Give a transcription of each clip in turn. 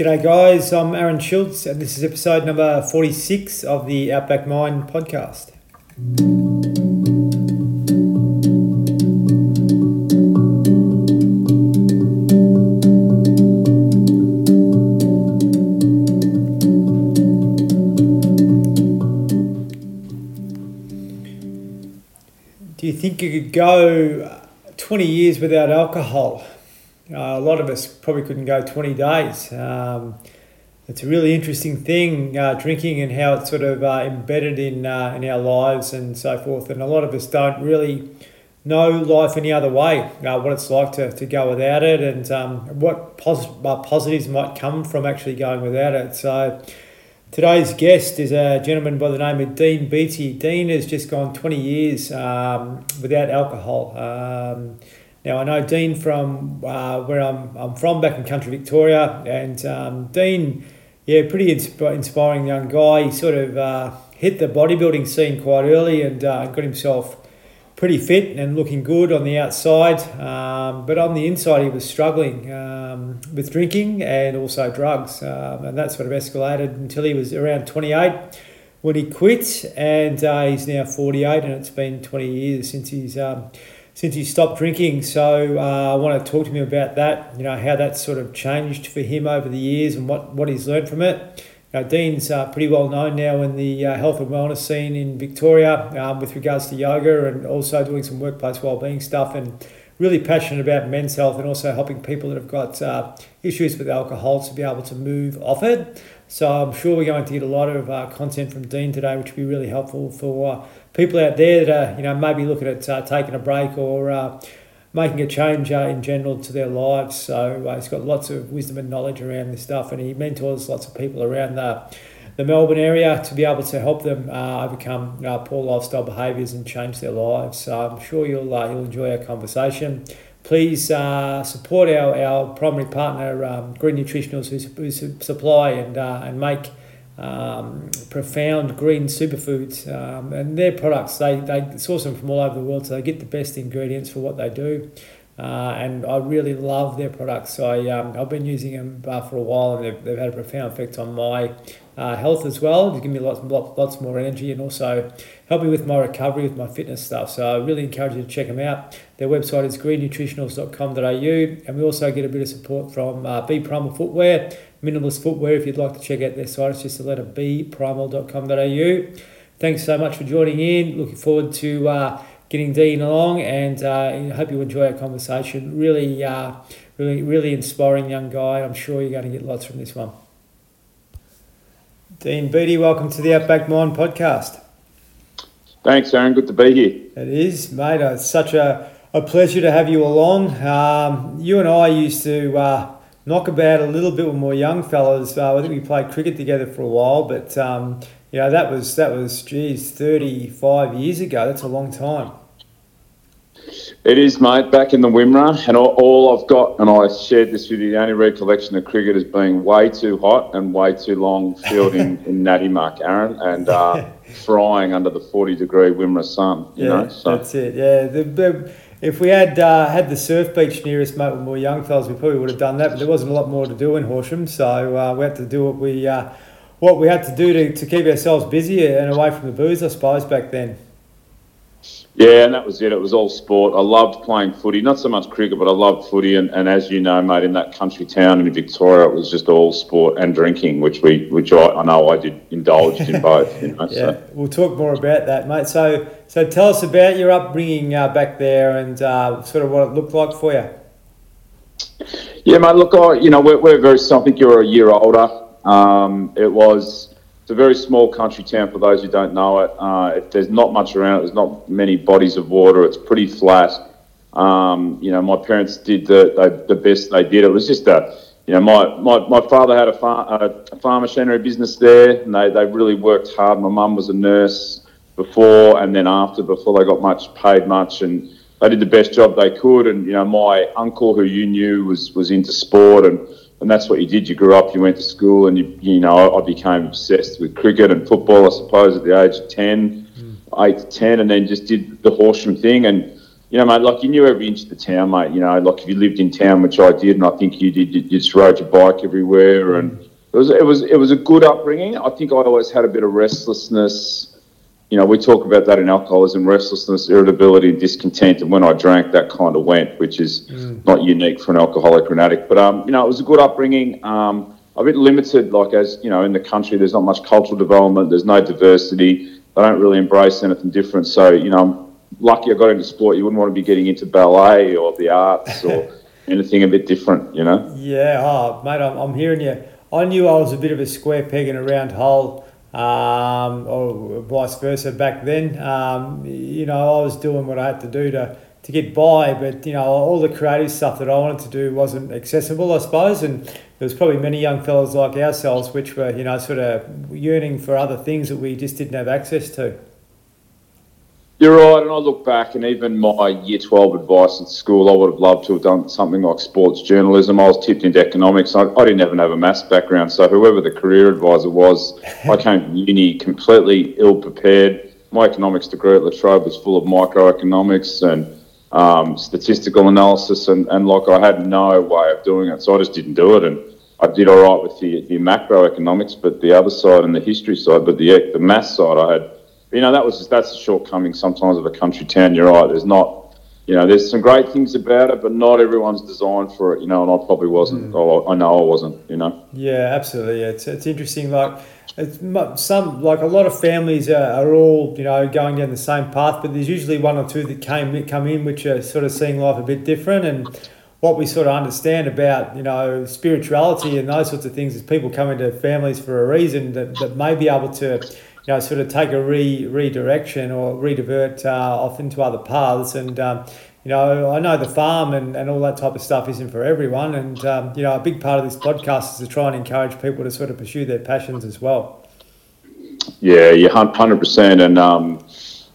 G'day, guys. I'm Aaron Schultz, and this is episode number 46 of the Outback Mind podcast. Do you think you could go 20 years without alcohol? Uh, a lot of us probably couldn't go 20 days. Um, it's a really interesting thing, uh, drinking and how it's sort of uh, embedded in, uh, in our lives and so forth. And a lot of us don't really know life any other way, uh, what it's like to, to go without it and um, what pos- uh, positives might come from actually going without it. So Today's guest is a gentleman by the name of Dean Beattie. Dean has just gone 20 years um, without alcohol. Now, I know Dean from uh, where I'm, I'm from, back in country Victoria, and um, Dean, yeah, pretty insp- inspiring young guy. He sort of uh, hit the bodybuilding scene quite early and uh, got himself pretty fit and looking good on the outside, um, but on the inside he was struggling um, with drinking and also drugs, um, and that sort of escalated until he was around 28 when he quit, and uh, he's now 48, and it's been 20 years since he's um, since he stopped drinking. So uh, I want to talk to him about that, you know, how that's sort of changed for him over the years and what, what he's learned from it. Uh, Dean's uh, pretty well known now in the uh, health and wellness scene in Victoria um, with regards to yoga and also doing some workplace wellbeing stuff and really passionate about men's health and also helping people that have got uh, issues with alcohol to be able to move off it. So I'm sure we're going to get a lot of uh, content from Dean today, which will be really helpful for people out there that are, you know, maybe looking at taking a break or making a change uh, in general to their lives. So uh, he's got lots of wisdom and knowledge around this stuff, and he mentors lots of people around the, the Melbourne area to be able to help them uh, overcome uh, poor lifestyle behaviours and change their lives. So I'm sure you'll uh, you'll enjoy our conversation. Please uh, support our, our primary partner, um, Green Nutritionals, who, who supply and and make um, profound green superfoods um, and their products they, they source them from all over the world so they get the best ingredients for what they do. Uh, and I really love their products. I, um, I've been using them uh, for a while and they've, they've had a profound effect on my uh, health as well. They give me lots, lots, lots more energy and also help me with my recovery with my fitness stuff. So I really encourage you to check them out. Their website is greennutritionals.com.au and we also get a bit of support from uh, B Primal Footwear Minimalist Footwear. If you'd like to check out their site, it's just the letter B, primal.com.au. Thanks so much for joining in. Looking forward to uh, getting Dean along and uh, hope you enjoy our conversation. Really, uh, really, really inspiring young guy. I'm sure you're going to get lots from this one. Dean Beattie, welcome to the Outback Mind podcast. Thanks, Aaron. Good to be here. It is, mate. It's such a, a pleasure to have you along. Um, you and I used to uh, knock about a little bit with more young fellas. Uh, I think we played cricket together for a while, but um, you know that was that was geez, thirty five years ago. That's a long time. It is, mate. Back in the Wimmera, and all, all, I've got, and I shared this with you. The only recollection of cricket is being way too hot and way too long fielding in Natimuk, Aaron, and uh, frying under the forty degree Wimmera sun. You yeah, know, so. that's it. Yeah, the, the if we had uh, had the surf beach near us, mate, when we were young fellas, we probably would have done that. But there wasn't a lot more to do in Horsham, so uh, we had to do what we uh, what we had to do to, to keep ourselves busy and away from the booze, I suppose, back then. Yeah, and that was it. It was all sport. I loved playing footy, not so much cricket, but I loved footy. And, and as you know, mate, in that country town in Victoria, it was just all sport and drinking, which we, which I, I know I did indulge in both. You know, yeah, so. we'll talk more about that, mate. So, so tell us about your upbringing uh, back there and uh, sort of what it looked like for you. Yeah, mate. Look, I, you know, we're, we're very. I think you're a year older. Um, it was it's a very small country town for those who don't know it. Uh, there's not much around there's not many bodies of water. It's pretty flat. Um, you know, my parents did the, the, the best they did. It was just a, you know, my, my, my father had a, far, a farm machinery business there, and they, they really worked hard. My mum was a nurse before and then after, before they got much paid much, and they did the best job they could. And you know, my uncle, who you knew, was was into sport and and that's what you did. You grew up, you went to school, and you, you know, I became obsessed with cricket and football. I suppose at the age of ten, mm. eight to ten, and then just did the Horsham thing. And you know, mate, like you knew every inch of the town, mate. You know, like if you lived in town, which I did, and I think you did, you just rode your bike everywhere, and it was it was it was a good upbringing. I think I always had a bit of restlessness. You know, we talk about that in alcoholism: restlessness, irritability, discontent. And when I drank, that kind of went, which is mm. not unique for an alcoholic or an addict. But um, you know, it was a good upbringing. Um, a bit limited, like as you know, in the country, there's not much cultural development. There's no diversity. They don't really embrace anything different. So you know, I'm lucky I got into sport. You wouldn't want to be getting into ballet or the arts or anything a bit different, you know? Yeah, oh, mate, I'm, I'm hearing you. I knew I was a bit of a square peg in a round hole, um, or vice versa back then. Um, you know, I was doing what I had to do to, to get by, but, you know, all the creative stuff that I wanted to do wasn't accessible, I suppose. And there was probably many young fellas like ourselves which were, you know, sort of yearning for other things that we just didn't have access to. You're right, and I look back, and even my year 12 advice at school, I would have loved to have done something like sports journalism. I was tipped into economics. I, I didn't even have a maths background, so whoever the career advisor was, I came from uni completely ill prepared. My economics degree at La Trobe was full of microeconomics and um, statistical analysis, and, and like I had no way of doing it, so I just didn't do it. And I did all right with the, the macroeconomics, but the other side and the history side, but the the maths side, I had you know, that was that's a shortcoming sometimes of a country town. You're right. There's not, you know, there's some great things about it, but not everyone's designed for it. You know, and I probably wasn't. Mm. I know I wasn't. You know. Yeah, absolutely. It's it's interesting. Like it's some like a lot of families are, are all you know going down the same path, but there's usually one or two that came come in which are sort of seeing life a bit different and what we sort of understand about you know spirituality and those sorts of things is people come into families for a reason that, that may be able to you know, sort of take a re redirection or redivert uh, off into other paths. And um, you know, I know the farm and, and all that type of stuff isn't for everyone. And um, you know, a big part of this podcast is to try and encourage people to sort of pursue their passions as well. Yeah, yeah, hundred percent. And um,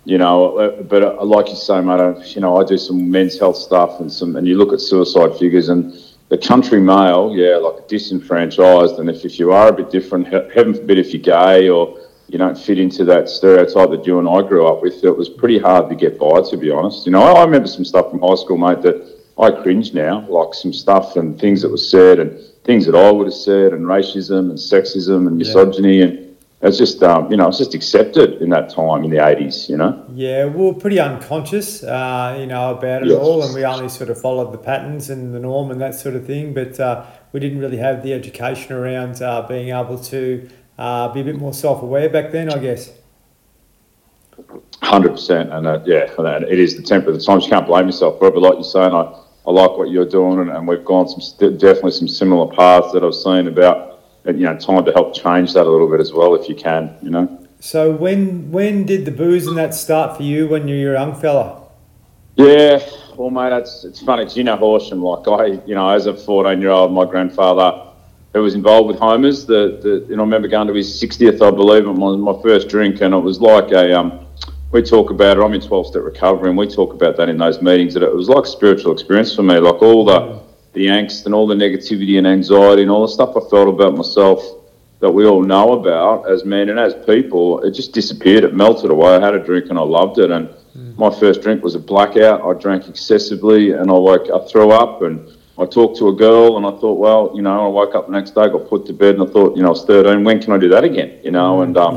you know, uh, but uh, like you say, mate, you know, I do some men's health stuff and some, and you look at suicide figures and the country male, yeah, like disenfranchised. And if, if you are a bit different, heaven forbid if you're gay or you don't fit into that stereotype that you and I grew up with. It was pretty hard to get by, to be honest. You know, I, remember some stuff from high school, mate, that I cringe now, like some stuff and things that were said and things that I would have said, and racism and sexism and misogyny, yeah. and it's just, um, you know, it's just accepted in that time in the '80s. You know. Yeah, we were pretty unconscious, uh, you know, about it yes. all, and we only sort of followed the patterns and the norm and that sort of thing, but. Uh, we didn't really have the education around uh, being able to uh, be a bit more self-aware back then, I guess. Hundred percent, and uh, yeah, and it is the temper of the times. You can't blame yourself for it, but like you're saying, I, I like what you're doing, and, and we've gone some definitely some similar paths that I've seen about you know time to help change that a little bit as well, if you can, you know. So when when did the booze and that start for you when you were a young fella? Yeah, well, mate, it's it's funny. Cause you know Horsham, like I, you know, as a 14 year old, my grandfather who was involved with Homers. The, the and I remember going to his 60th, I believe, it was my first drink, and it was like a um, we talk about it. I'm in 12 step recovery, and we talk about that in those meetings. That it was like a spiritual experience for me, like all the the angst and all the negativity and anxiety and all the stuff I felt about myself that we all know about as men and as people. It just disappeared. It melted away. I had a drink and I loved it. And mm. my first drink was a blackout. I drank excessively, and I woke. I threw up and I talked to a girl and I thought, well, you know, I woke up the next day, got put to bed, and I thought, you know, I was 13. When can I do that again? You know, and um,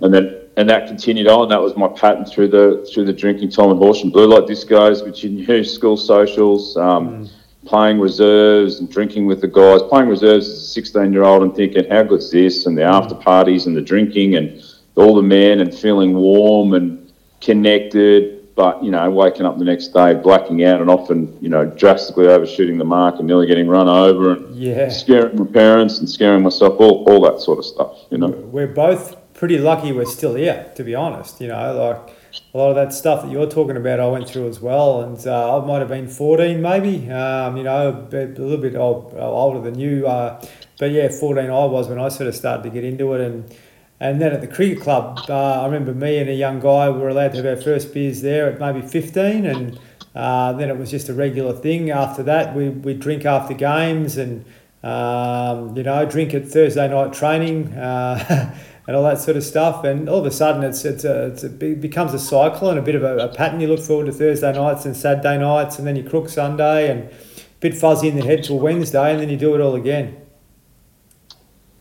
and then and that continued on. That was my pattern through the through the drinking time and Horsham blue light discos, which you knew, school socials, um, mm. playing reserves and drinking with the guys. Playing reserves as a 16 year old and thinking, how good's this? And the after parties and the drinking and all the men and feeling warm and connected but you know, waking up the next day, blacking out, and often you know, drastically overshooting the mark and nearly getting run over, and yeah. scaring my parents and scaring myself, all, all that sort of stuff. You know, we're both pretty lucky we're still here, to be honest. You know, like a lot of that stuff that you're talking about, I went through as well, and uh, I might have been 14, maybe. Um, you know, a, a, little bit old, older than you, uh, but yeah, 14 I was when I sort of started to get into it, and and then at the cricket club, uh, I remember me and a young guy were allowed to have our first beers there at maybe 15, and uh, then it was just a regular thing. After that, we we drink after games, and um, you know, drink at Thursday night training. Uh, and all that sort of stuff, and all of a sudden it's it's a, it's a, it becomes a cycle and a bit of a, a pattern. You look forward to Thursday nights and Saturday nights, and then you crook Sunday, and a bit fuzzy in the head till Wednesday, and then you do it all again.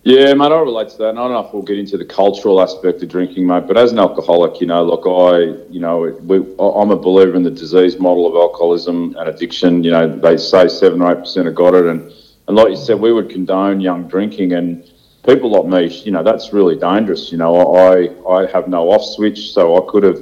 Yeah, mate, I relate to that. And I don't know if we'll get into the cultural aspect of drinking, mate. But as an alcoholic, you know, look, I, you know, we, I'm a believer in the disease model of alcoholism and addiction. You know, they say seven or eight percent have got it, and and like you said, we would condone young drinking, and people like me, you know, that's really dangerous. You know, I I have no off switch, so I could have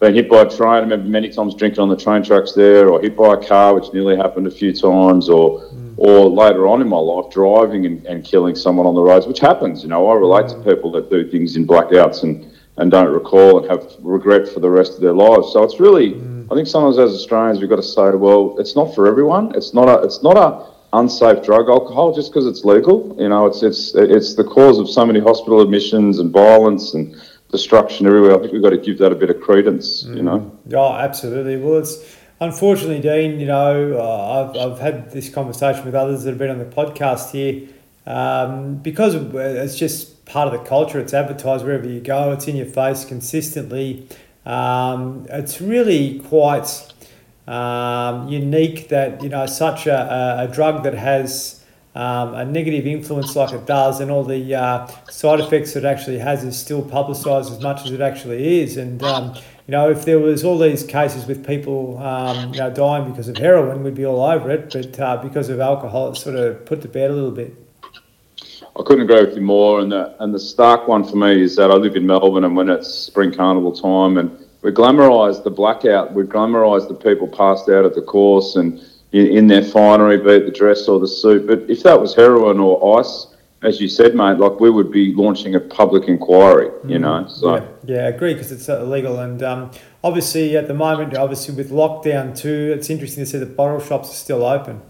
been hit by a train. I remember many times drinking on the train tracks there, or hit by a car, which nearly happened a few times, or mm. Or later on in my life, driving and, and killing someone on the roads, which happens. You know, I relate mm. to people that do things in blackouts and, and don't recall and have regret for the rest of their lives. So it's really, mm. I think sometimes as Australians, we've got to say, to well, it's not for everyone. It's not a, it's not a unsafe drug, alcohol, just because it's legal. You know, it's it's it's the cause of so many hospital admissions and violence and destruction everywhere. I think we've got to give that a bit of credence, mm. you know. Oh, absolutely. Well, it's unfortunately, Dean. You know, uh, I've I've had this conversation with others that have been on the podcast here um, because it's just part of the culture. It's advertised wherever you go. It's in your face consistently. Um, it's really quite um, unique that you know such a, a drug that has um, a negative influence like it does, and all the uh, side effects it actually has is still publicised as much as it actually is. And um, you know, if there was all these cases with people um, you know dying because of heroin, we'd be all over it. But uh, because of alcohol, it's sort of put to bed a little bit. I couldn't agree with you more. And the and the stark one for me is that I live in Melbourne, and when it's spring carnival time, and we glamorise the blackout, we glamorise the people passed out at the course, and in, in their finery, be it the dress or the suit. But if that was heroin or ice, as you said, mate, like we would be launching a public inquiry, you mm, know. So yeah, yeah, I agree because it's illegal, and um, obviously at the moment, obviously with lockdown too, it's interesting to see that bottle shops are still open.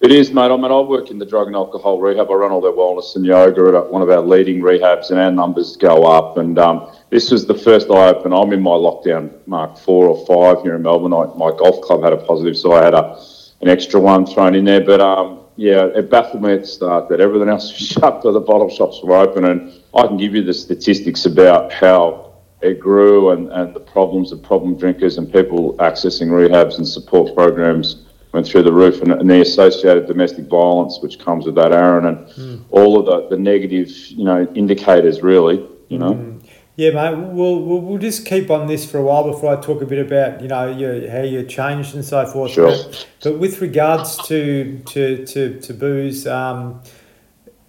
It is, mate. I mean, I work in the drug and alcohol rehab. I run all their wellness and yoga at one of our leading rehabs, and our numbers go up. And um, this was the first I opened. I'm in my lockdown mark four or five here in Melbourne. I, my golf club had a positive, so I had a an extra one thrown in there. But um, yeah, it baffled me at the start that everything else was shut, but the bottle shops were open. And I can give you the statistics about how it grew and, and the problems of problem drinkers and people accessing rehabs and support programs went through the roof and, and the associated domestic violence which comes with that Aaron and mm. all of the, the negative you know indicators really you know mm. Yeah, mate. We'll, we'll, we'll just keep on this for a while before I talk a bit about you know your, how you changed and so forth. Sure. But, but with regards to to to, to booze, um,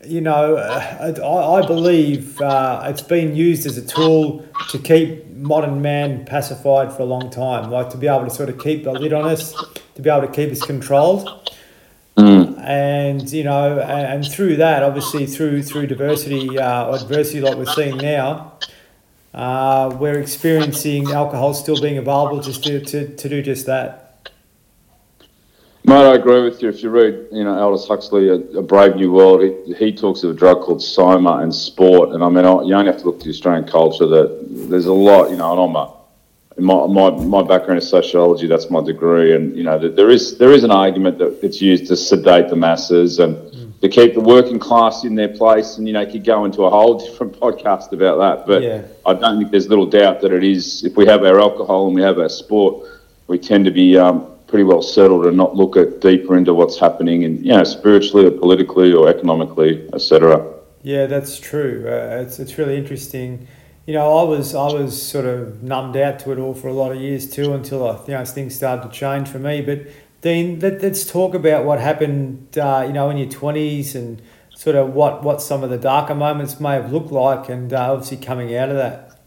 you know, I, I believe uh, it's been used as a tool to keep modern man pacified for a long time. Like to be able to sort of keep the lid on us, to be able to keep us controlled. Mm. And you know, and, and, through that, obviously through through diversity uh, or adversity like we're seeing now, uh, we're experiencing alcohol still being available just to, to, to do just that. Mate, I agree with you. If you read, you know, Aldous Huxley, A, a Brave New World, he, he, talks of a drug called soma and sport. And I mean, I, you only have to look to the Australian culture that there's a lot, you know, and I'm a, my, my, my background is sociology, that's my degree. And, you know, there is, there is an argument that it's used to sedate the masses and, to keep the working class in their place. And, you know, could go into a whole different podcast about that. But yeah. I don't think there's little doubt that it is, if we have our alcohol and we have our sport, we tend to be um, pretty well settled and not look at deeper into what's happening and, you know, spiritually or politically or economically, etc. Yeah, that's true. Uh, it's, it's really interesting. You know, I was I was sort of numbed out to it all for a lot of years too until I, you know things started to change for me. But Dean, let, us talk about what happened, uh, you know, in your 20s and sort of what, what some of the darker moments may have looked like and uh, obviously coming out of that.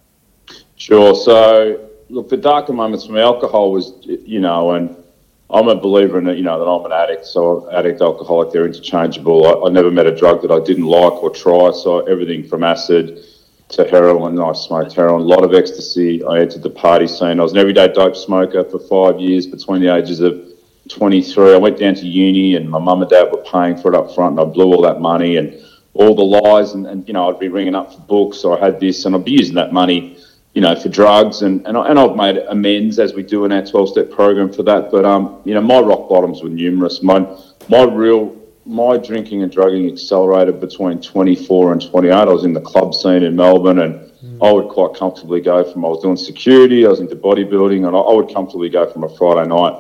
Sure. So, look, the darker moments for me, alcohol was, you know, and I'm a believer in it, you know, that I'm an addict. So, addict, alcoholic, they're interchangeable. I, I never met a drug that I didn't like or try. So, everything from acid to heroin, I smoked heroin, a lot of ecstasy. I entered the party scene. I was an everyday dope smoker for five years between the ages of 23. I went down to uni and my mum and dad were paying for it up front and I blew all that money and all the lies and, and you know, I'd be ringing up for books or I had this and I'd be using that money, you know, for drugs and, and, I, and I've made amends as we do in our 12 step program for that. But, um, you know, my rock bottoms were numerous. My, my real my drinking and drugging accelerated between 24 and 28. I was in the club scene in Melbourne and I would quite comfortably go from, I was doing security, I was into bodybuilding, and I, I would comfortably go from a Friday night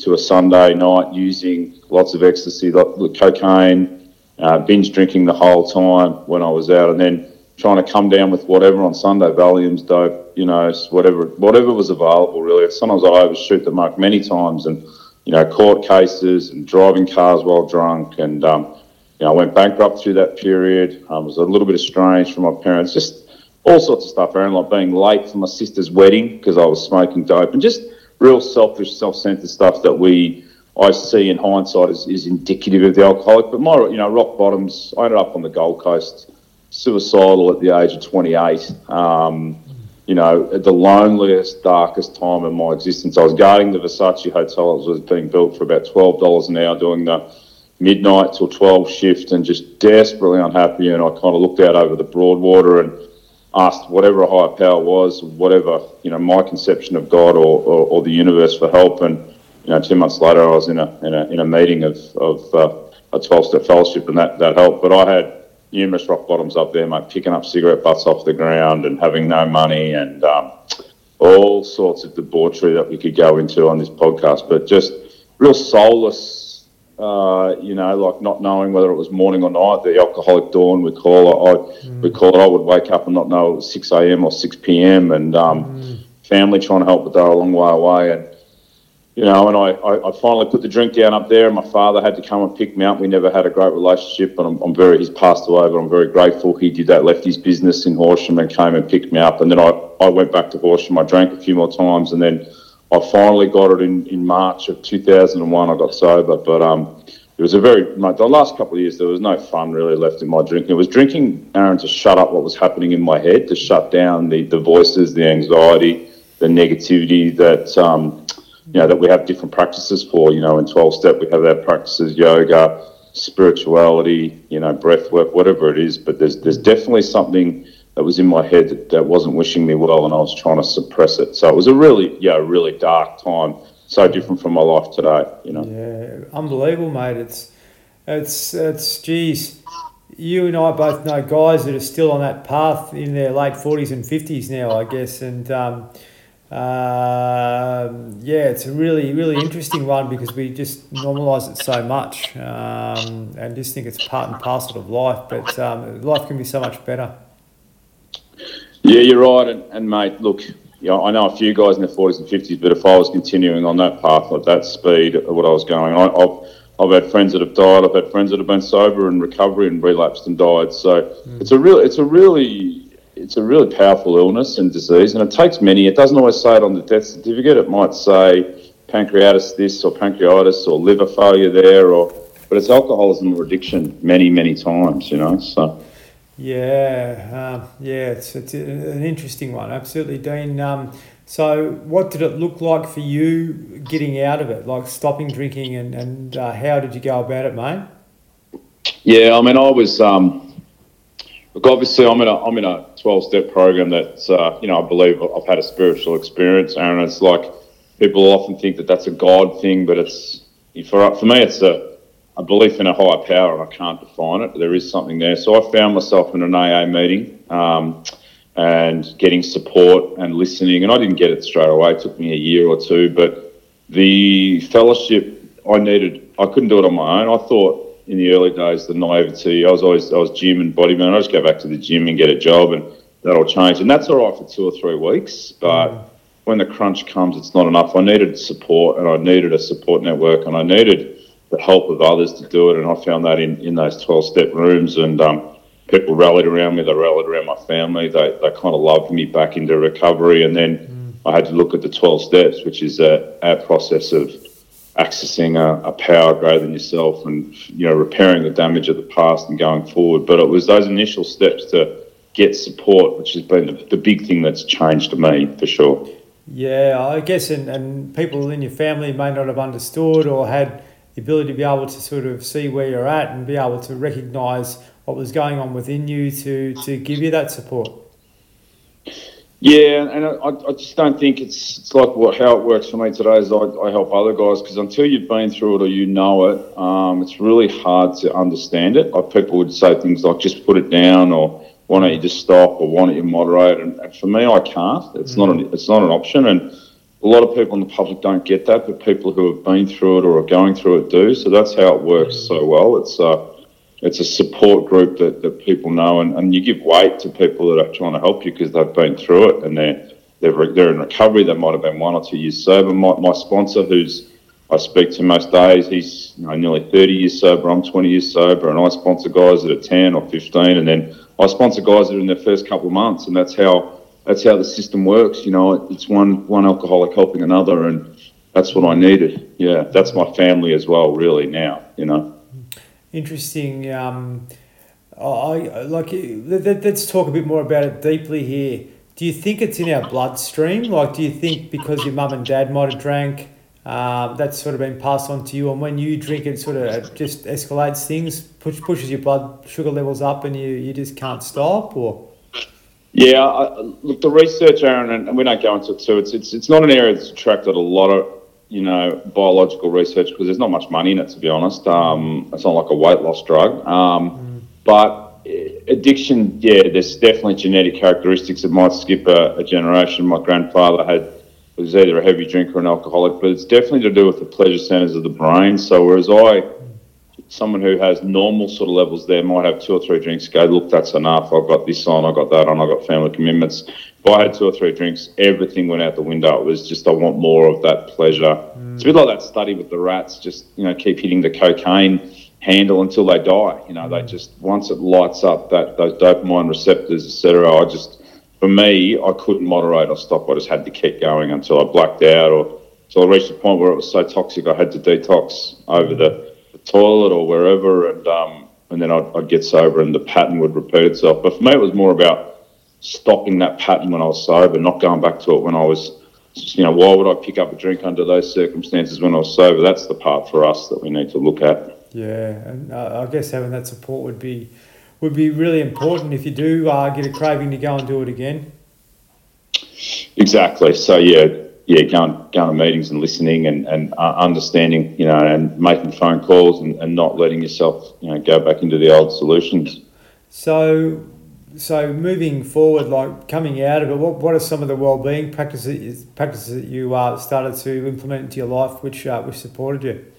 to a Sunday night using lots of ecstasy, cocaine, uh, binge drinking the whole time when I was out, and then trying to come down with whatever on Sunday, Valiums, dope, you know, whatever whatever was available. Really, sometimes I overshoot the mark many times, and you know, court cases and driving cars while drunk, and um, you know, I went bankrupt through that period. I was a little bit estranged from my parents, just all sorts of stuff, Aaron, like being late for my sister's wedding because I was smoking dope, and just real selfish, self-centered stuff that we I see in hindsight is, is indicative of the alcoholic. But my, you know, rock bottoms. I ended up on the Gold Coast, suicidal at the age of 28. Um, you know, at the loneliest, darkest time in my existence. I was guarding the Versace hotel. It was being built for about twelve dollars an hour, doing the midnight till twelve shift, and just desperately unhappy. And I kind of looked out over the Broadwater and asked whatever a higher power was, whatever you know, my conception of God or, or, or the universe for help. And you know, two months later, I was in a in a, in a meeting of of uh, a twelve step fellowship, and that that helped. But I had numerous rock bottoms up there, mate, picking up cigarette butts off the ground and having no money and um, all sorts of debauchery that we could go into on this podcast. But just real soulless, uh, you know, like not knowing whether it was morning or night, the alcoholic dawn we call it. I mm. we call it. I would wake up and not know it was six a.m. or six p.m. and um, mm. family trying to help, but they're a long way away and you know, and I, I, I, finally put the drink down up there, and my father had to come and pick me up. We never had a great relationship, but I'm, I'm very, he's passed away, but I'm very grateful. He did that, left his business in Horsham and came and picked me up. And then I, I went back to Horsham. I drank a few more times, and then I finally got it in, in March of 2001. I got sober, but um, it was a very, the last couple of years, there was no fun really left in my drinking. It was drinking, Aaron, to shut up what was happening in my head, to shut down the, the voices, the anxiety, the negativity that, um, you know, that we have different practices for. You know, in 12 step, we have our practices, yoga, spirituality, you know, breath work, whatever it is. But there's, there's definitely something that was in my head that, that wasn't wishing me well and I was trying to suppress it. So it was a really, yeah, really dark time. So different from my life today, you know. Yeah, unbelievable, mate. It's, it's, it's, geez, you and I both know guys that are still on that path in their late 40s and 50s now, I guess. And, um, um, yeah, it's a really, really interesting one because we just normalise it so much um, and just think it's part and parcel of life. But um, life can be so much better. Yeah, you're right. And, and mate, look, you know, I know a few guys in their 40s and 50s, but if I was continuing on that path at that speed what I was going, I, I've, I've had friends that have died. I've had friends that have been sober and recovery and relapsed and died. So mm. it's a real, it's a really it's a really powerful illness and disease, and it takes many. It doesn't always say it on the death certificate. It might say pancreatitis this or pancreatitis or liver failure there, or but it's alcoholism or addiction many, many times. You know, so. Yeah, um, yeah, it's, it's an interesting one, absolutely, Dean. Um, so, what did it look like for you getting out of it, like stopping drinking, and, and uh, how did you go about it, mate? Yeah, I mean, I was, um, Look, obviously, I'm in a I'm in a 12 step program that's uh, you know I believe I've had a spiritual experience, Aaron. It's like people often think that that's a God thing, but it's for for me it's a a belief in a higher power, and I can't define it. There is something there. So I found myself in an AA meeting um, and getting support and listening, and I didn't get it straight away. It took me a year or two, but the fellowship I needed, I couldn't do it on my own. I thought in the early days, the naivety. I was always I was gym and bodybuilding. I just go back to the gym and get a job, and that'll change. And that's all right for two or three weeks, but when the crunch comes, it's not enough. I needed support, and I needed a support network, and I needed the help of others to do it. And I found that in, in those twelve step rooms, and um, people rallied around me. They rallied around my family. They they kind of loved me back into recovery, and then. Mm. I had to look at the 12 steps, which is a, a process of accessing a, a, power greater than yourself and you know repairing the damage of the past and going forward but it was those initial steps to get support which has been the, the big thing that's changed me for sure yeah i guess and, and people in your family may not have understood or had the ability to be able to sort of see where you're at and be able to recognize what was going on within you to to give you that support Yeah, and I, I just don't think it's it's like what, how it works for me today is I, I help other guys because until you've been through it or you know it, um, it's really hard to understand it. Like people would say things like just put it down or why don't you just stop or why don't you moderate? And, and for me, I can't. It's mm. not an it's not an option. And a lot of people in the public don't get that, but people who have been through it or are going through it do. So that's how it works so well. It's uh, it's a support group that, that people know, and, and you give weight to people that are trying to help you because they've been through it and they're they're, they're in recovery. They might have been one or two years sober. My, my sponsor, who's I speak to most days, he's you know, nearly 30 years sober. I'm 20 years sober, and I sponsor guys that are 10 or 15, and then I sponsor guys that are in their first couple of months, and that's how that's how the system works. You know, it's one one alcoholic helping another, and that's what I needed. Yeah, that's my family as well. Really now, you know interesting. Um, I like. Let, us talk a bit more about it deeply here. Do you think it's in our bloodstream? Like, do you think because your mum and dad might have drank, uh, that's sort of been passed on to you, and when you drink, it sort of just escalates things, push, pushes your blood sugar levels up, and you, you just can't stop, or? Yeah, I, look, the research, Aaron, and we don't go into it too. It's it's it's not an area that's attracted a lot of you know, biological research because there's not much money in it, to be honest. Um, it's not like a weight loss drug. Um, mm. But eh, addiction, yeah, there's definitely genetic characteristics that might skip a, a, generation. My grandfather had was either a heavy drinker or an alcoholic, but it's definitely to do with the pleasure centers of the brain. So whereas I, someone who has normal sort of levels there, might have two or three drinks, go, look, that's enough. I've got this on, I've got that on, I've got family commitments if I had two or three drinks, everything went out the window. It was just I want more of that pleasure. Mm. It's a bit like that study with the rats. Just you know, keep hitting the cocaine handle until they die. You know, mm. they just once it lights up that those dopamine receptors, etc. I just for me, I couldn't moderate or stop. I just had to keep going until I blacked out or until I reached a point where it was so toxic I had to detox over the toilet or wherever, and um, and then I'd, I'd get sober and the pattern would repeat itself. But for me, it was more about stopping that pattern when I was sober, not going back to it when I was, you know, why would I pick up a drink under those circumstances when I was sober? That's the part for us that we need to look at. Yeah, and uh, I guess having that support would be would be really important if you do uh, get a craving to go and do it again. Exactly. So yeah, yeah, going going to meetings and listening and and uh, understanding, you know, and making phone calls and, and not letting yourself, you know, go back into the old solutions. So so moving forward, like coming out of it, what, what are some of the well-being practices practices that you uh, started to implement into your life, which uh, which supported you?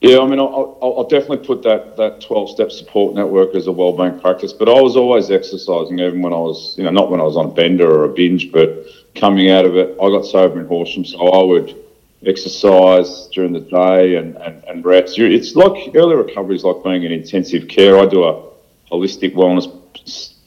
Yeah, I mean, I'll, I'll definitely put that that twelve step support network as a well-being practice. But I was always exercising, even when I was, you know, not when I was on a bender or a binge, but coming out of it, I got sober in Horsham, so I would exercise during the day and, and, and rest. It's like early recovery is like being in intensive care. I do a holistic wellness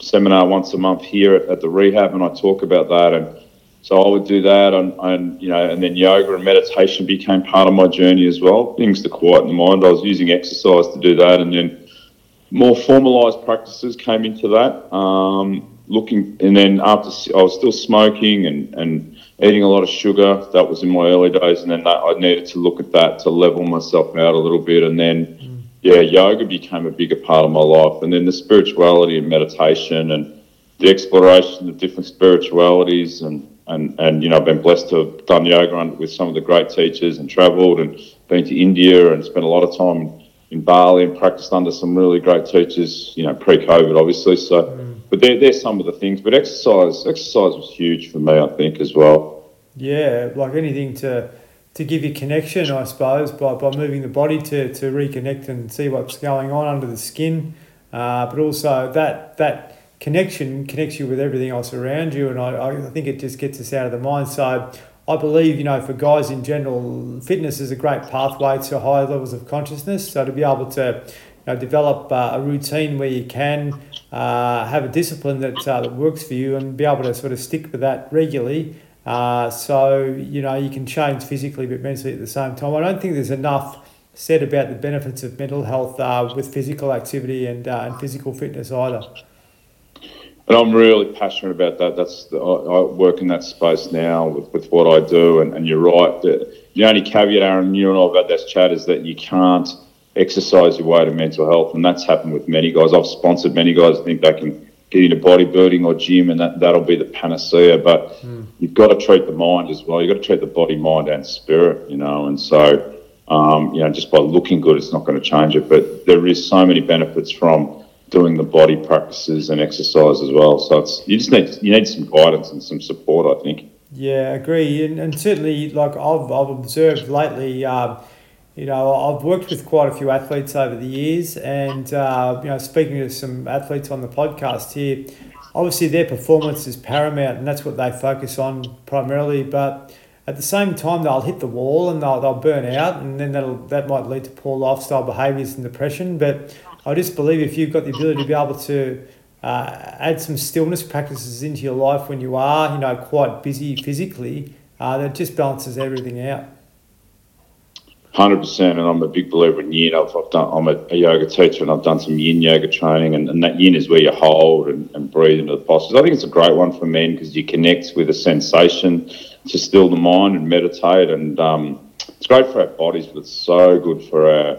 seminar once a month here at, at, the rehab, and I talk about that. And so I would do that, and, and you know, and then yoga and meditation became part of my journey as well. Things to quieten the mind. I was using exercise to do that, and then more formalised practices came into that. Um, looking, and then after I was still smoking and and eating a lot of sugar. That was in my early days, and then that, I needed to look at that to level myself out a little bit, and then yeah, yoga became a bigger part of my life. And then the spirituality and meditation and the exploration of different spiritualities. And, and, and you know, I've been blessed to have done yoga with some of the great teachers and traveled and been to India and spent a lot of time in, Bali and practiced under some really great teachers, you know, pre COVID, obviously. So, mm. but they're, they're some of the things. But exercise, exercise was huge for me, I think, as well. Yeah, like anything to to give you connection, I suppose, by, by moving the body to, to reconnect and see what's going on under the skin. Uh, but also that that connection connects you with everything else around you, and I, I think it just gets us out of the mind. So I believe, you know, for guys in general, fitness is a great pathway to higher levels of consciousness. So to be able to you know, develop uh, a routine where you can uh, have a discipline that, uh, that works for you and be able to sort of stick with that regularly uh, so, you know, you can change physically but mentally at the same time. I don't think there's enough said about the benefits of mental health uh, with physical activity and, uh, and physical fitness either. And I'm really passionate about that. That's the, I, I, work in that space now with, with what I do. And, and you're right. The, the only caveat, Aaron, you and I about this chat is that you can't exercise your way to mental health. And that's happened with many guys. I've sponsored many guys, I think they can get into bodybuilding or gym, and that that'll be the panacea. But mm. you've got to treat the mind as well. You've got to treat the body, mind, and spirit. You know, and so um, you know, just by looking good, it's not going to change it. But there is so many benefits from doing the body practices and exercise as well. So it's you just need you need some guidance and some support. I think. Yeah, agree, and, and certainly, like I've, I've observed lately, um, you know, I've worked with quite a few athletes over the years, and uh, you know, speaking to some athletes on the podcast here, obviously their performance is paramount, and that's what they focus on primarily. But at the same time, they'll hit the wall and they'll, they'll burn out, and then that'll that might lead to poor lifestyle behaviours and depression. But I just believe if you've got the ability to be able to uh, add some stillness practices into your life when you are, you know, quite busy physically, uh, that just balances everything out. Hundred percent, and I'm a big believer in yin. I've, I've done. I'm a, a, yoga teacher, and I've done some yin yoga training, and, and that yin is where you hold and, and breathe into the postures. I think it's a great one for men because you connect with a sensation to still the mind and meditate, and um, it's great for our bodies, but it's so good for our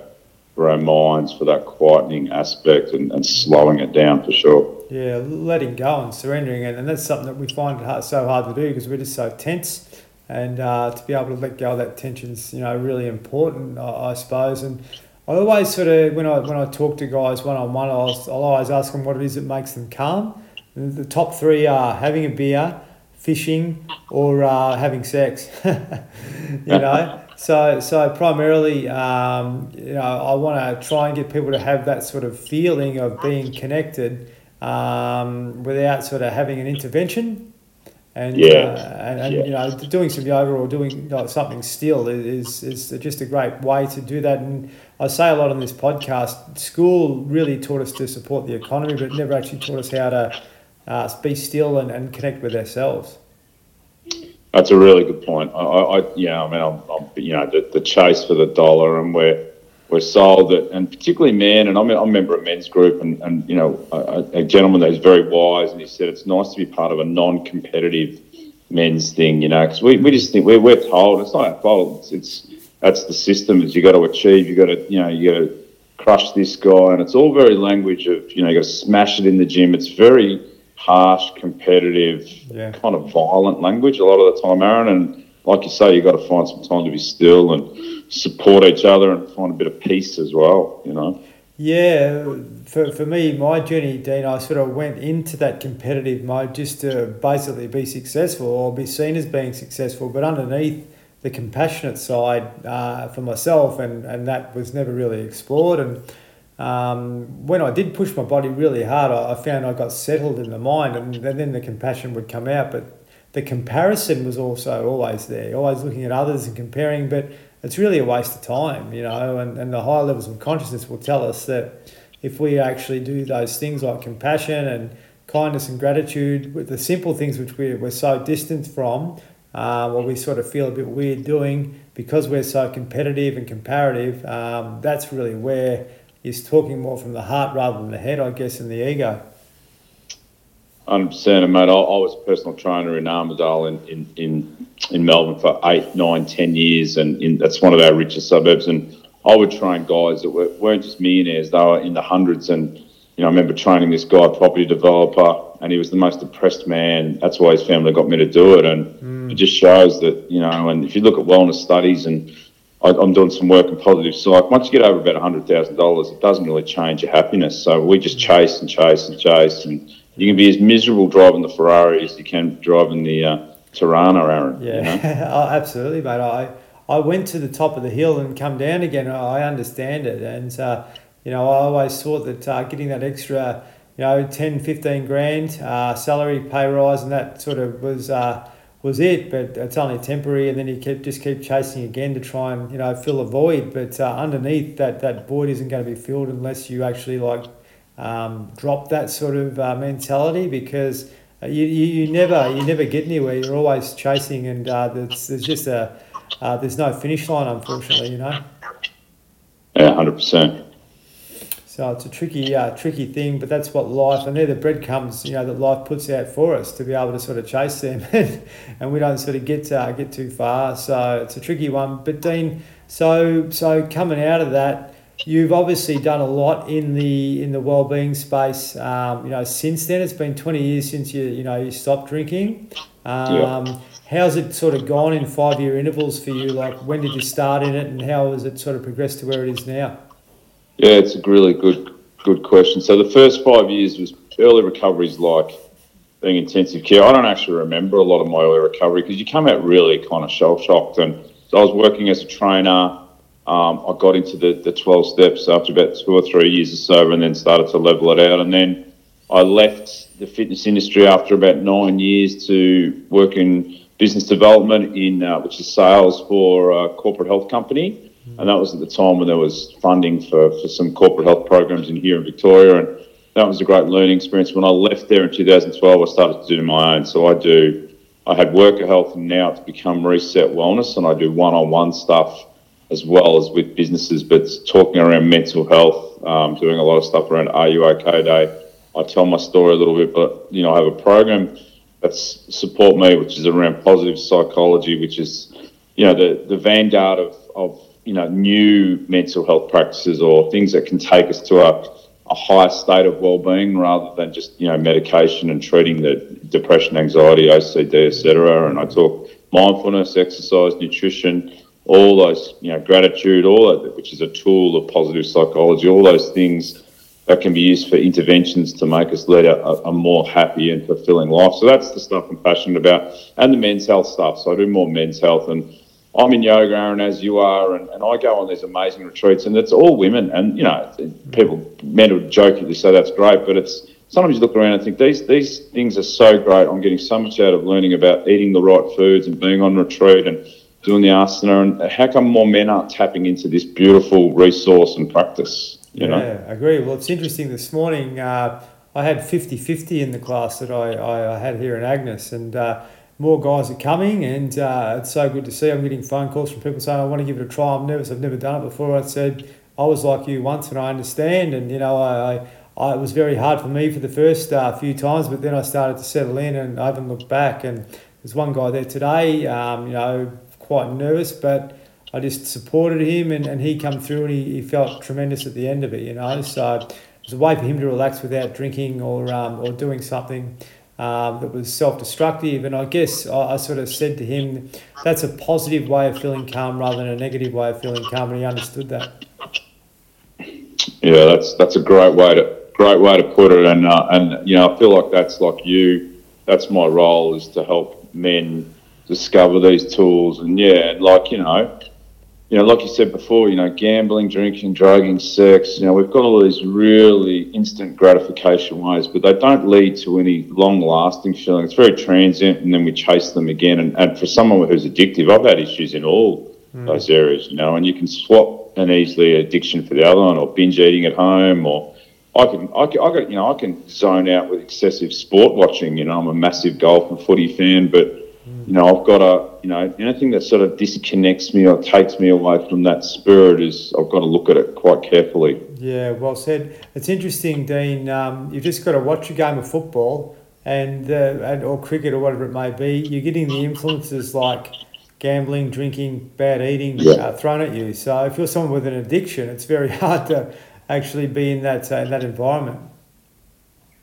for our minds for that quietening aspect and, and slowing it down for sure. Yeah, letting go and surrendering and that's something that we find it so hard to do because we're just so tense and uh, to be able to let go of that tension's you know really important, I, I, suppose. And I always sort of when I when I talk to guys one on one, I'll always ask them what it is that makes them calm. And the top three are having a beer, fishing, or uh, having sex. you know. So, so primarily, um, you know, I want to try and get people to have that sort of feeling of being connected um, without sort of having an intervention and yeah. Uh, and, and yeah. you know doing some yoga or doing something still is, is just a great way to do that and I say a lot on this podcast school really taught us to support the economy but never actually taught us how to uh, be still and, and connect with ourselves that's a really good point I, I yeah I mean I'm, I'm, you know the, the chase for the dollar and we're we're sold it, and particularly men. And I'm, I'm a member of men's group, and, and you know, a, a gentleman that is very wise, and he said it's nice to be part of a non-competitive men's thing, you know, because we, we just think we're, we're told it's not our fault. It's, it's that's the system. Is you got to achieve, you got to you know you got to crush this guy, and it's all very language of you know you got to smash it in the gym. It's very harsh, competitive, yeah. kind of violent language a lot of the time, Aaron. And like you say, you got to find some time to be still and support each other and find a bit of peace as well, you know. Yeah, for, for me, my journey, Dean, I sort of went into that competitive mode just to basically be successful or be seen as being successful, but underneath the compassionate side uh, for myself, and, and that was never really explored. And um, when I did push my body really hard, I, I found I got settled in the mind, and then the compassion would come out. But the comparison was also always there, always looking at others and comparing. But it's really a waste of time, you know, and, and the higher levels of consciousness will tell us that if we actually do those things like compassion and kindness and gratitude, with the simple things which we're, we're so distant from, uh, we sort of feel a bit weird doing because we're so competitive and comparative, um, that's really where he's talking more from the heart rather than the head, I guess, and the ego. Hundred percent, and mate, I, I, was a personal trainer in Armadale in, in, in, in Melbourne for eight, nine, ten years, and in, that's one of our richest suburbs. And I would train guys that were, weren't just millionaires; they were in the hundreds. And you know, I remember training this guy, property developer, and he was the most depressed man. That's why his family got me to do it, and mm. it just shows that you know. And if you look at wellness studies, and I, am doing some work in positive psych, once you get over about hundred thousand dollars, it doesn't really change your happiness. So we just chase and chase and chase and you can be as miserable driving the Ferrari as you can driving the uh, Torana, Aaron. Yeah, you know? oh, absolutely, mate. I I went to the top of the hill and come down again. I understand it, and uh, you know I always thought that uh, getting that extra, you know, 10, 15 grand uh, salary pay rise, and that sort of was. Was it, but it's only temporary, and then you keep just keep chasing again to try and you know fill a void. But uh, underneath that, that void isn't going to be filled unless you actually like um, drop that sort of uh, mentality because uh, you, you, you never you never get anywhere. You're always chasing, and uh, there's, there's just a uh, there's no finish line, unfortunately. You know. Yeah, hundred percent. So it's a tricky, uh, tricky thing, but that's what life, and they're the breadcrumbs, you know, that life puts out for us to be able to sort of chase them, and we don't sort of get uh, get too far. So it's a tricky one. But Dean, so so coming out of that, you've obviously done a lot in the in the well-being space. Um, you know, since then it's been twenty years since you you know you stopped drinking. Um, yeah. How's it sort of gone in five-year intervals for you? Like, when did you start in it, and how has it sort of progressed to where it is now? Yeah, it's a really good good question. So the first five years was early recovery is like being intensive care. I don't actually remember a lot of my early recovery because you come out really kind of shell shocked. And so I was working as a trainer. Um, I got into the, the 12 steps after about two or three years or so and then started to level it out. And then I left the fitness industry after about nine years to work in business development in uh, which is sales for a corporate health company. And that was at the time when there was funding for, for some corporate health programs in here in Victoria. And that was a great learning experience. When I left there in 2012, I started to do my own. So I do, I had worker health and now it's become reset wellness, and I do one-on-one stuff as well as with businesses, but talking around mental health, um, doing a lot of stuff around Are You OK Day. I tell my story a little bit, but you know, I have a program that's support me, which is around positive psychology, which is you know the the vanguard of of you know new mental health practices or things that can take us to a a higher state of well-being rather than just you know medication and treating the depression, anxiety, OCD, etc. And I talk mindfulness, exercise, nutrition, all those you know gratitude, all which is a tool of positive psychology, all those things that can be used for interventions to make us lead a, a more happy and fulfilling life. So that's the stuff I'm passionate about, and the men's health stuff. So I do more men's health and I'm in yoga, Aaron, as you are, and, and I go on these amazing retreats, and it's all women. And you know, people men would jokingly say that's great, but it's sometimes you look around and think these these things are so great. I'm getting so much out of learning about eating the right foods and being on retreat and doing the asana. And how come more men aren't tapping into this beautiful resource and practice? You yeah, know? I agree. Well, it's interesting. This morning, uh, I had 50-50 in the class that I, I, I had here in Agnes, and. Uh, more guys are coming, and uh, it's so good to see. I'm getting phone calls from people saying, I want to give it a try. I'm nervous, I've never done it before. I said, I was like you once, and I understand. And, you know, I, I, it was very hard for me for the first uh, few times, but then I started to settle in and I haven't looked back. And there's one guy there today, um, you know, quite nervous, but I just supported him, and, and he come through and he, he felt tremendous at the end of it, you know. So it was a way for him to relax without drinking or, um, or doing something um, that was self destructive. And I guess I, I, sort of said to him, that's a positive way of feeling calm rather than a negative way of feeling calm. And he understood that. Yeah, that's that's a great way to great way to put it. And uh, and you know, I feel like that's like you. That's my role is to help men discover these tools. And yeah, like you know, you know, like you said before, you know, gambling, drinking, drugging, sex, you know, we've got all these really instant gratification ways, but they don't lead to any long lasting feeling. It's very transient and then we chase them again. And, and for someone who's addictive, I've had issues in all mm. those areas, you know, and you can swap an easily addiction for the other one or binge eating at home or I can, I can, I can, you know, I can zone out with excessive sport watching. You know, I'm a massive golf and footy fan, but you know, I've got a, you know, anything that sort of disconnects me or takes me away from that spirit is, I've got to look at it quite carefully. Yeah, well said. It's interesting, Dean. Um, you've just got to watch a game of football and, uh, and or cricket or whatever it may be. You're getting the influences like gambling, drinking, bad eating yeah. uh, thrown at you. So if you're someone with an addiction, it's very hard to actually be in that uh, in that environment.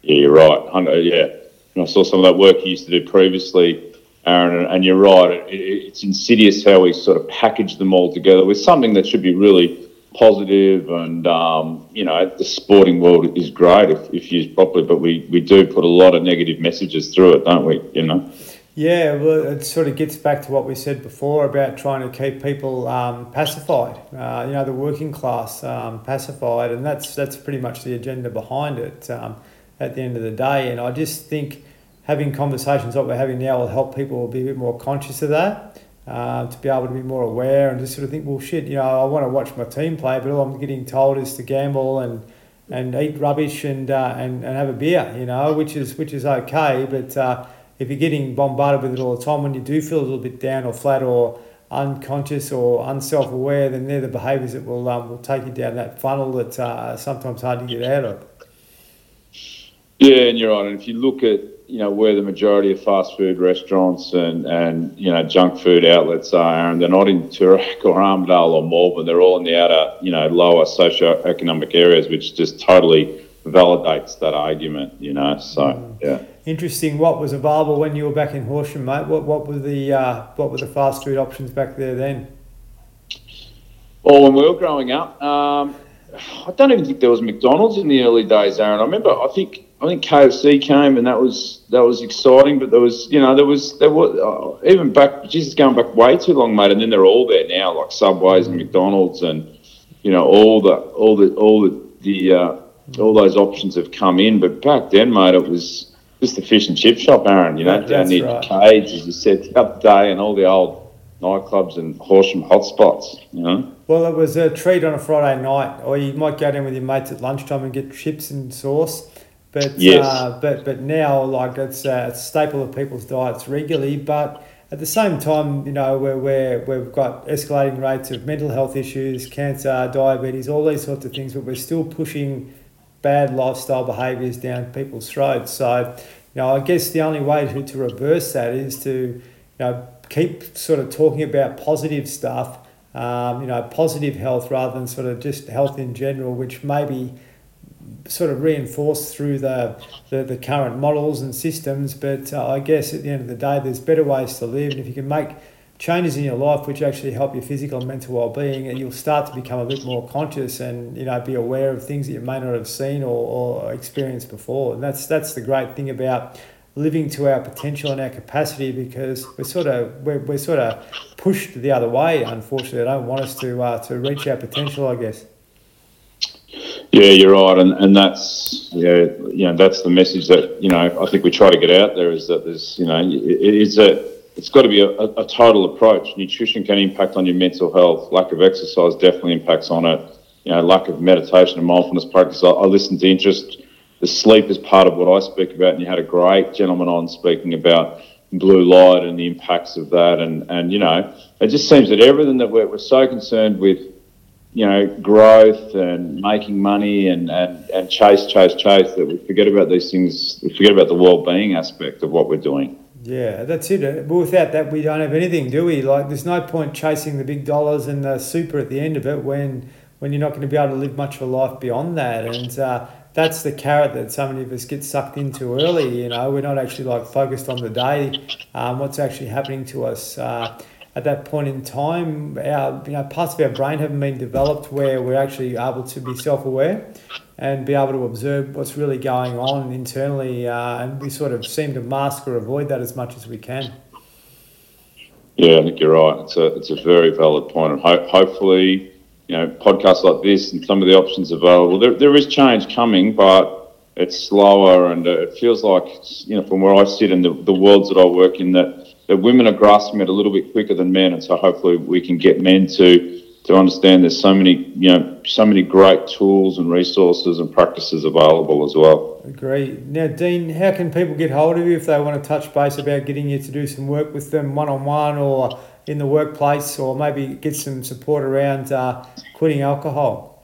Yeah, you're right. Yeah, and I saw some of that work you used to do previously Aaron, and you're right. It, it's insidious how we sort of package them all together with something that should be really positive. positive and um, you know the sporting world is great if, if used properly but we, we do put a lot of negative messages through it don't we you know yeah well it sort of gets back to what we said before about trying to keep people um, pacified uh, you know the working class um, pacified and that's that's pretty much the agenda behind it um, at the end of the day and I just think having conversations like we're having now will help people be a bit more conscious of that, uh, to be able to be more aware and just sort of think, well, shit, you know, I want to watch my team play, but all I'm getting told is to gamble and and eat rubbish and uh, and, and have a beer, you know, which is which is okay, but uh, if you're getting bombarded with it all the time, when you do feel a little bit down or flat or unconscious or unself-aware, then they're the behaviours that will um, will take you down that funnel that's uh, sometimes hard to get out of. Yeah, and you're right. And if you look at you know where the majority of fast food restaurants and and you know junk food outlets are, and they're not in Toorak or Armadale or Melbourne. They're all in the outer you know lower socio-economic areas, which just totally validates that argument. You know, so mm. yeah. Interesting. What was available when you were back in Horsham, mate? What what were the uh, what were the fast food options back there then? Well, when we were growing up, um, I don't even think there was McDonald's in the early days, Aaron. I remember, I think I think KFC came and that was that was exciting. But there was, you know, there was there was uh, even back, Jesus, going back way too long, mate. And then they're all there now, like Subways and McDonald's, and you know, all the all the all the, the uh, all those options have come in. But back then, mate, it was just the fish and chip shop, Aaron. You know, down near right. Cage, as you said the other day, and all the old nightclubs and Horsham hotspots. You know. Well, it was a treat on a Friday night, or you might go down with your mates at lunchtime and get chips and sauce but yes. Uh, but but now like it's, uh, it's a staple of people's diets regularly. But at the same time, you know, where we're, we've got escalating rates of mental health issues, cancer, diabetes, all these sorts of things, but we're still pushing bad lifestyle behaviours down people's throats. So, you know, I guess the only way to, to reverse that is to, you know, keep sort of talking about positive stuff, um, you know, positive health rather than sort of just health in general, which maybe sort of reinforced through the, the, the current models and systems. But uh, I guess at the end of the day, there's better ways to live. And if you can make changes in your life which actually help your physical and mental well-being and you'll start to become a bit more conscious and you know be aware of things that you may not have seen or, or experienced before and that's that's the great thing about living to our potential and our capacity because we're sort of we're, we're sort of pushed the other way unfortunately they don't want us to uh, to reach our potential i guess yeah, you're right, and and that's yeah, you know, that's the message that you know I think we try to get out there is that there's you know it is a it's got to be a, a, total approach. Nutrition can impact on your mental health. Lack of exercise definitely impacts on it. You know, lack of meditation and mindfulness practice. I, I listen to interest. The sleep is part of what I speak about, and you had a great gentleman on speaking about blue light and the impacts of that. And and you know, it just seems that everything that we're, we're so concerned with you know, growth and making money and, and, and chase, chase, chase, that we forget about these things, we forget about the well-being aspect of what we're doing. Yeah, that's it. But without that, we don't have anything, do we? Like, there's no point chasing the big dollars and the super at the end of it when when you're not going to be able to live much of a life beyond that. And uh, that's the carrot that so many of us get sucked into early. You know, we're not actually like focused on the day, um, what's actually happening to us. Uh, at that point in time, our you know parts of our brain haven't been developed where we're actually able to be self-aware and be able to observe what's really going on internally, uh, and we sort of seem to mask or avoid that as much as we can. Yeah, I think you're right. It's a it's a very valid point, and ho- hopefully, you know, podcasts like this and some of the options available. There, there is change coming, but it's slower, and it feels like you know from where I sit in the, the worlds that I work in that that women are grasping it a little bit quicker than men, and so hopefully we can get men to to understand there's so many you know so many great tools and resources and practices available as well. Agree. Now, Dean, how can people get hold of you if they want to touch base about getting you to do some work with them one on one or in the workplace, or maybe get some support around uh, quitting alcohol?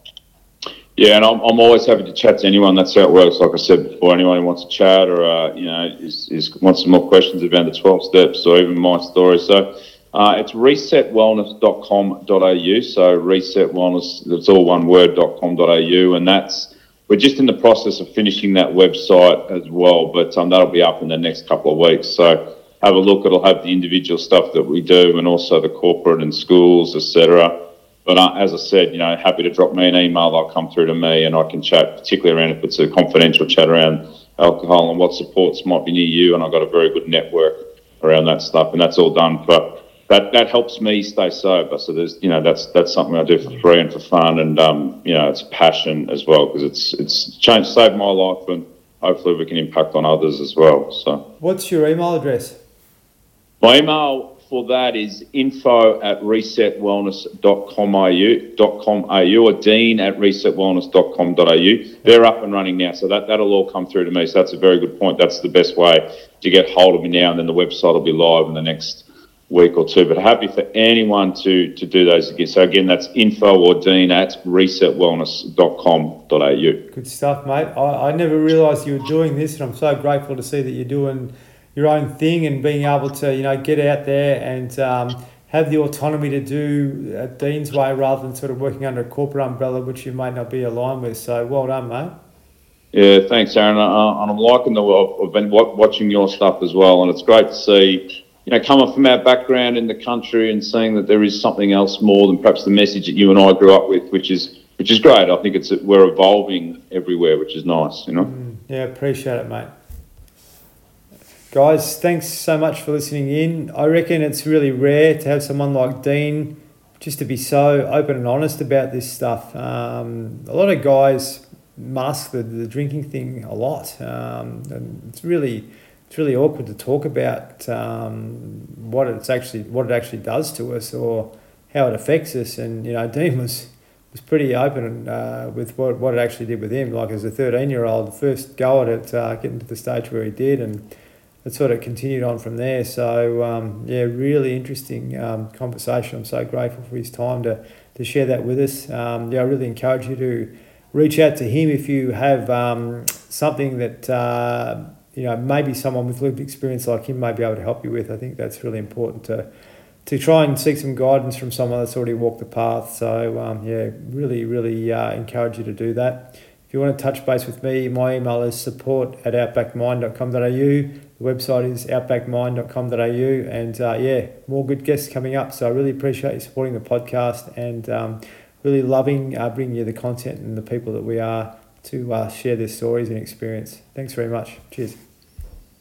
Yeah, and I'm, I'm always happy to chat to anyone. That's how it works. Like I said before, anyone who wants to chat or uh, you know is, is wants some more questions about the 12 steps or even my story. So uh, it's resetwellness.com.au. So reset wellness, it's all one word.com.au, and that's we're just in the process of finishing that website as well, but um, that'll be up in the next couple of weeks. So have a look. It'll have the individual stuff that we do, and also the corporate and schools, etc. But uh, as I said, you know, happy to drop me an email. They'll come through to me, and I can chat, particularly around if it's a confidential chat around alcohol and what supports might be near you. And I've got a very good network around that stuff, and that's all done for that. That helps me stay sober. So there's, you know, that's that's something I do for free and for fun, and um, you know, it's passion as well because it's it's changed, saved my life, and hopefully we can impact on others as well. So, what's your email address? My email for that is info at resetwellness.com.au or dean at resetwellness.com.au. They're up and running now, so that, that'll all come through to me. So that's a very good point. That's the best way to get hold of me now, and then the website will be live in the next week or two. But happy for anyone to to do those again. So again, that's info or dean at resetwellness.com.au. Good stuff, mate. I, I never realised you were doing this, and I'm so grateful to see that you're doing your own thing and being able to you know get out there and um, have the autonomy to do uh, Dean's way rather than sort of working under a corporate umbrella, which you may not be aligned with. So well done, mate. Yeah, thanks, Aaron. Uh, and I'm liking the. I've been watching your stuff as well, and it's great to see. You know, coming from our background in the country and seeing that there is something else more than perhaps the message that you and I grew up with, which is which is great. I think it's we're evolving everywhere, which is nice. You know. Mm, yeah, appreciate it, mate. Guys, thanks so much for listening in. I reckon it's really rare to have someone like Dean just to be so open and honest about this stuff. Um, a lot of guys mask the, the drinking thing a lot, um, and it's really it's really awkward to talk about um, what it's actually what it actually does to us or how it affects us. And you know, Dean was was pretty open uh, with what, what it actually did with him. Like as a thirteen year old, first go at it, uh, getting to the stage where he did, and it sort of continued on from there. So um, yeah, really interesting um, conversation. I'm so grateful for his time to to share that with us. Um, yeah, I really encourage you to reach out to him if you have um, something that uh, you know maybe someone with lived experience like him may be able to help you with. I think that's really important to to try and seek some guidance from someone that's already walked the path. So um, yeah, really, really uh, encourage you to do that. If you want to touch base with me, my email is support at outbackmind.com.au the website is outbackmind.com.au, and uh, yeah, more good guests coming up. So I really appreciate you supporting the podcast and um, really loving uh, bringing you the content and the people that we are to uh, share their stories and experience. Thanks very much. Cheers.